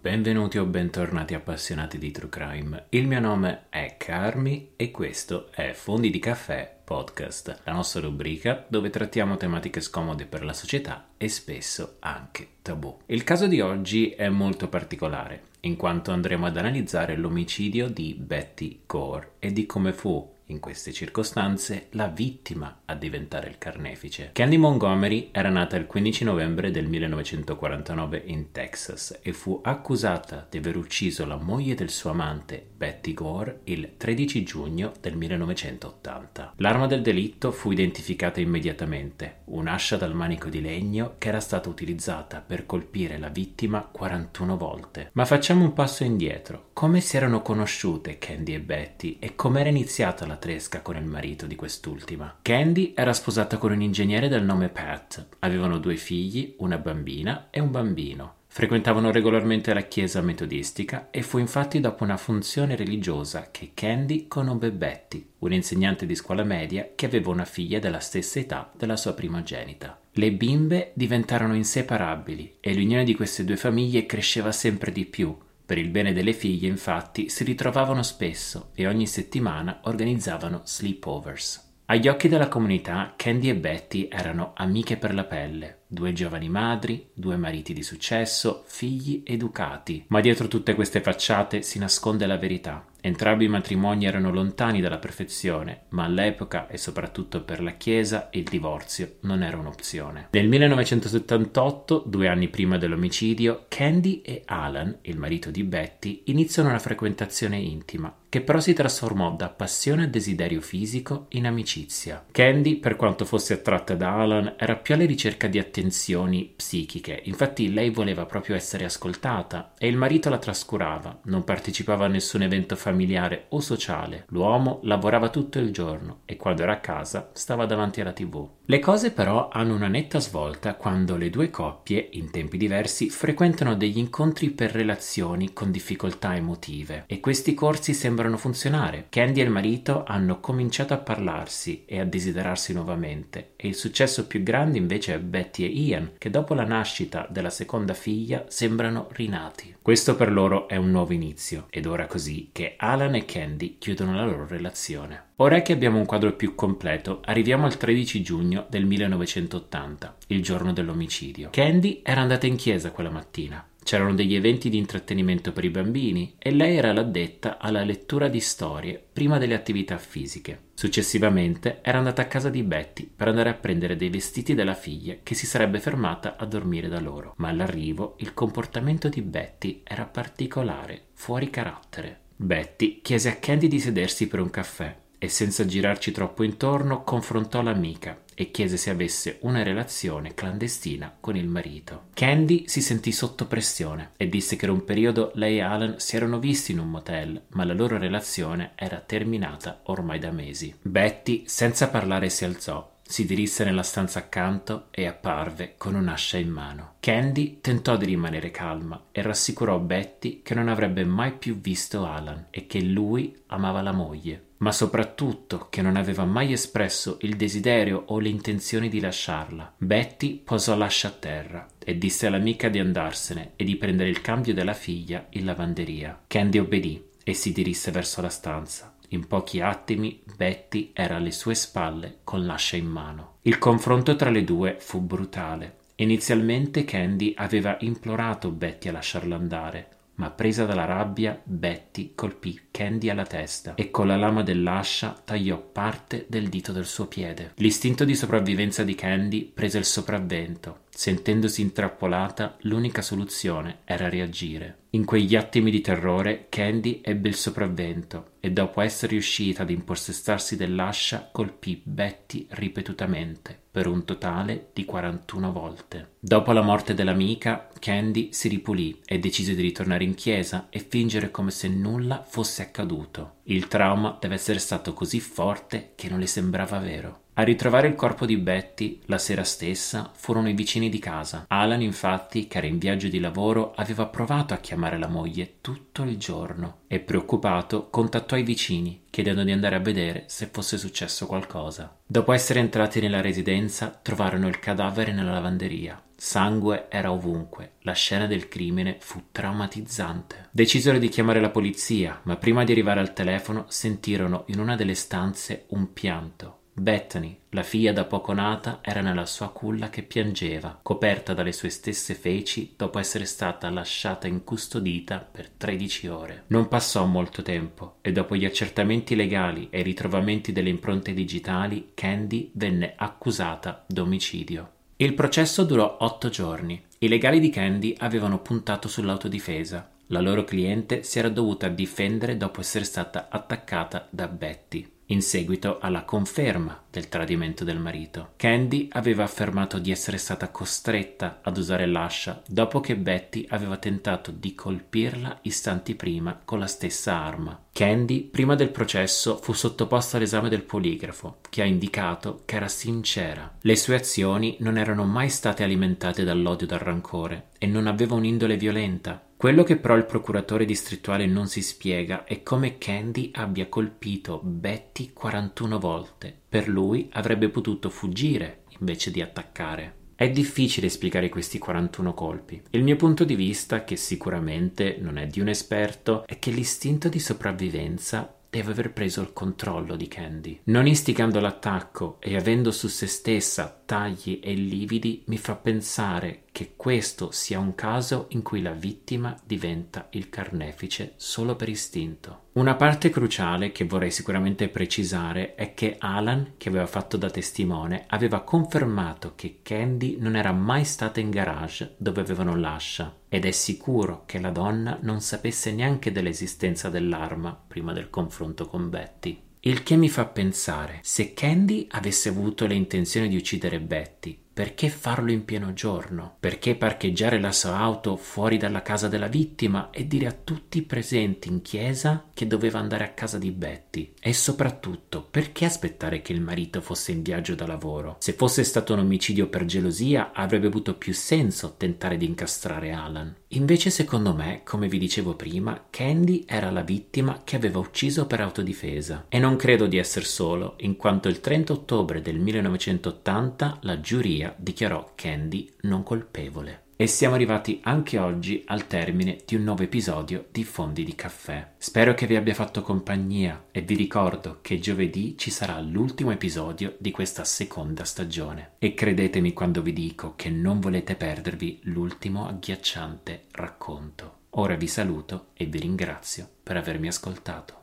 Benvenuti o bentornati appassionati di True Crime. Il mio nome è Carmi e questo è Fondi di Caffè Podcast, la nostra rubrica dove trattiamo tematiche scomode per la società e spesso anche tabù. Il caso di oggi è molto particolare, in quanto andremo ad analizzare l'omicidio di Betty Gore e di come fu in queste circostanze, la vittima a diventare il carnefice. Candy Montgomery era nata il 15 novembre del 1949 in Texas e fu accusata di aver ucciso la moglie del suo amante, Betty Gore, il 13 giugno del 1980. L'arma del delitto fu identificata immediatamente, un'ascia dal manico di legno che era stata utilizzata per colpire la vittima 41 volte. Ma facciamo un passo indietro. Come si erano conosciute Candy e Betty e come era iniziata la tresca con il marito di quest'ultima. Candy era sposata con un ingegnere del nome Pat, avevano due figli, una bambina e un bambino. Frequentavano regolarmente la chiesa metodistica e fu infatti dopo una funzione religiosa che Candy conobbe Betty, un'insegnante di scuola media che aveva una figlia della stessa età della sua primogenita. Le bimbe diventarono inseparabili e l'unione di queste due famiglie cresceva sempre di più, per il bene delle figlie, infatti, si ritrovavano spesso e ogni settimana organizzavano sleepovers. Agli occhi della comunità, Candy e Betty erano amiche per la pelle, due giovani madri, due mariti di successo, figli educati. Ma dietro tutte queste facciate si nasconde la verità. Entrambi i matrimoni erano lontani dalla perfezione, ma all'epoca e soprattutto per la Chiesa il divorzio non era un'opzione. Nel 1978, due anni prima dell'omicidio, Candy e Alan, il marito di Betty, iniziano una frequentazione intima, che però si trasformò da passione a desiderio fisico in amicizia. Candy, per quanto fosse attratta da Alan, era più alla ricerca di attenzioni psichiche, infatti lei voleva proprio essere ascoltata e il marito la trascurava, non partecipava a nessun evento familiare o sociale. L'uomo lavorava tutto il giorno e quando era a casa stava davanti alla tv. Le cose però hanno una netta svolta quando le due coppie, in tempi diversi, frequentano degli incontri per relazioni con difficoltà emotive e questi corsi sembrano funzionare. Candy e il marito hanno cominciato a parlarsi e a desiderarsi nuovamente e il successo più grande invece è Betty Ian che dopo la nascita della seconda figlia sembrano rinati. Questo per loro è un nuovo inizio ed ora così che Alan e Candy chiudono la loro relazione. Ora che abbiamo un quadro più completo, arriviamo al 13 giugno del 1980, il giorno dell'omicidio. Candy era andata in chiesa quella mattina. C'erano degli eventi di intrattenimento per i bambini e lei era l'addetta alla lettura di storie prima delle attività fisiche. Successivamente era andata a casa di Betty per andare a prendere dei vestiti della figlia che si sarebbe fermata a dormire da loro, ma all'arrivo il comportamento di Betty era particolare, fuori carattere. Betty chiese a Candy di sedersi per un caffè e senza girarci troppo intorno confrontò l'amica e chiese se avesse una relazione clandestina con il marito. Candy si sentì sotto pressione e disse che era un periodo lei e Alan si erano visti in un motel, ma la loro relazione era terminata ormai da mesi. Betty, senza parlare, si alzò si dirisse nella stanza accanto e apparve con un'ascia in mano. Candy tentò di rimanere calma e rassicurò Betty che non avrebbe mai più visto Alan e che lui amava la moglie, ma soprattutto che non aveva mai espresso il desiderio o l'intenzione di lasciarla. Betty posò l'ascia a terra e disse all'amica di andarsene e di prendere il cambio della figlia in lavanderia. Candy obbedì e si dirisse verso la stanza. In pochi attimi Betty era alle sue spalle con l'ascia in mano. Il confronto tra le due fu brutale. Inizialmente Candy aveva implorato Betty a lasciarla andare, ma presa dalla rabbia Betty colpì Candy alla testa e con la lama dell'ascia tagliò parte del dito del suo piede. L'istinto di sopravvivenza di Candy prese il sopravvento. Sentendosi intrappolata, l'unica soluzione era reagire. In quegli attimi di terrore, Candy ebbe il sopravvento e dopo essere riuscita ad impossessarsi dell'ascia, colpì Betty ripetutamente, per un totale di 41 volte. Dopo la morte dell'amica, Candy si ripulì e decise di ritornare in chiesa e fingere come se nulla fosse accaduto. Il trauma deve essere stato così forte che non le sembrava vero. A ritrovare il corpo di Betty la sera stessa furono i vicini di casa. Alan, infatti, che era in viaggio di lavoro, aveva provato a chiamare la moglie tutto il giorno e, preoccupato, contattò i vicini, chiedendo di andare a vedere se fosse successo qualcosa. Dopo essere entrati nella residenza, trovarono il cadavere nella lavanderia. Sangue era ovunque, la scena del crimine fu traumatizzante. Decisero di chiamare la polizia, ma prima di arrivare al telefono sentirono in una delle stanze un pianto. Bethany, la figlia da poco nata, era nella sua culla che piangeva, coperta dalle sue stesse feci dopo essere stata lasciata incustodita per 13 ore. Non passò molto tempo e dopo gli accertamenti legali e i ritrovamenti delle impronte digitali, Candy venne accusata d'omicidio. Il processo durò otto giorni. I legali di Candy avevano puntato sull'autodifesa. La loro cliente si era dovuta difendere dopo essere stata attaccata da Betty in seguito alla conferma del tradimento del marito. Candy aveva affermato di essere stata costretta ad usare l'ascia dopo che Betty aveva tentato di colpirla istanti prima con la stessa arma. Candy, prima del processo, fu sottoposta all'esame del poligrafo, che ha indicato che era sincera. Le sue azioni non erano mai state alimentate dall'odio e dal rancore e non aveva un'indole violenta. Quello che però il procuratore distrettuale non si spiega è come Candy abbia colpito Betty 41 volte. Per lui avrebbe potuto fuggire invece di attaccare. È difficile spiegare questi 41 colpi. Il mio punto di vista, che sicuramente non è di un esperto, è che l'istinto di sopravvivenza deve aver preso il controllo di Candy. Non istigando l'attacco e avendo su se stessa tagli e lividi mi fa pensare che questo sia un caso in cui la vittima diventa il carnefice solo per istinto. Una parte cruciale che vorrei sicuramente precisare è che Alan, che aveva fatto da testimone, aveva confermato che Candy non era mai stata in garage dove avevano l'ascia ed è sicuro che la donna non sapesse neanche dell'esistenza dell'arma prima del confronto con Betty. Il che mi fa pensare, se Candy avesse avuto le intenzioni di uccidere Betty, perché farlo in pieno giorno? Perché parcheggiare la sua auto fuori dalla casa della vittima e dire a tutti i presenti in chiesa che doveva andare a casa di Betty? E soprattutto, perché aspettare che il marito fosse in viaggio da lavoro? Se fosse stato un omicidio per gelosia, avrebbe avuto più senso tentare di incastrare Alan. Invece, secondo me, come vi dicevo prima, Candy era la vittima che aveva ucciso per autodifesa. E non credo di essere solo, in quanto il 30 ottobre del 1980 la giuria dichiarò Candy non colpevole. E siamo arrivati anche oggi al termine di un nuovo episodio di Fondi di Caffè. Spero che vi abbia fatto compagnia e vi ricordo che giovedì ci sarà l'ultimo episodio di questa seconda stagione. E credetemi quando vi dico che non volete perdervi l'ultimo agghiacciante racconto. Ora vi saluto e vi ringrazio per avermi ascoltato.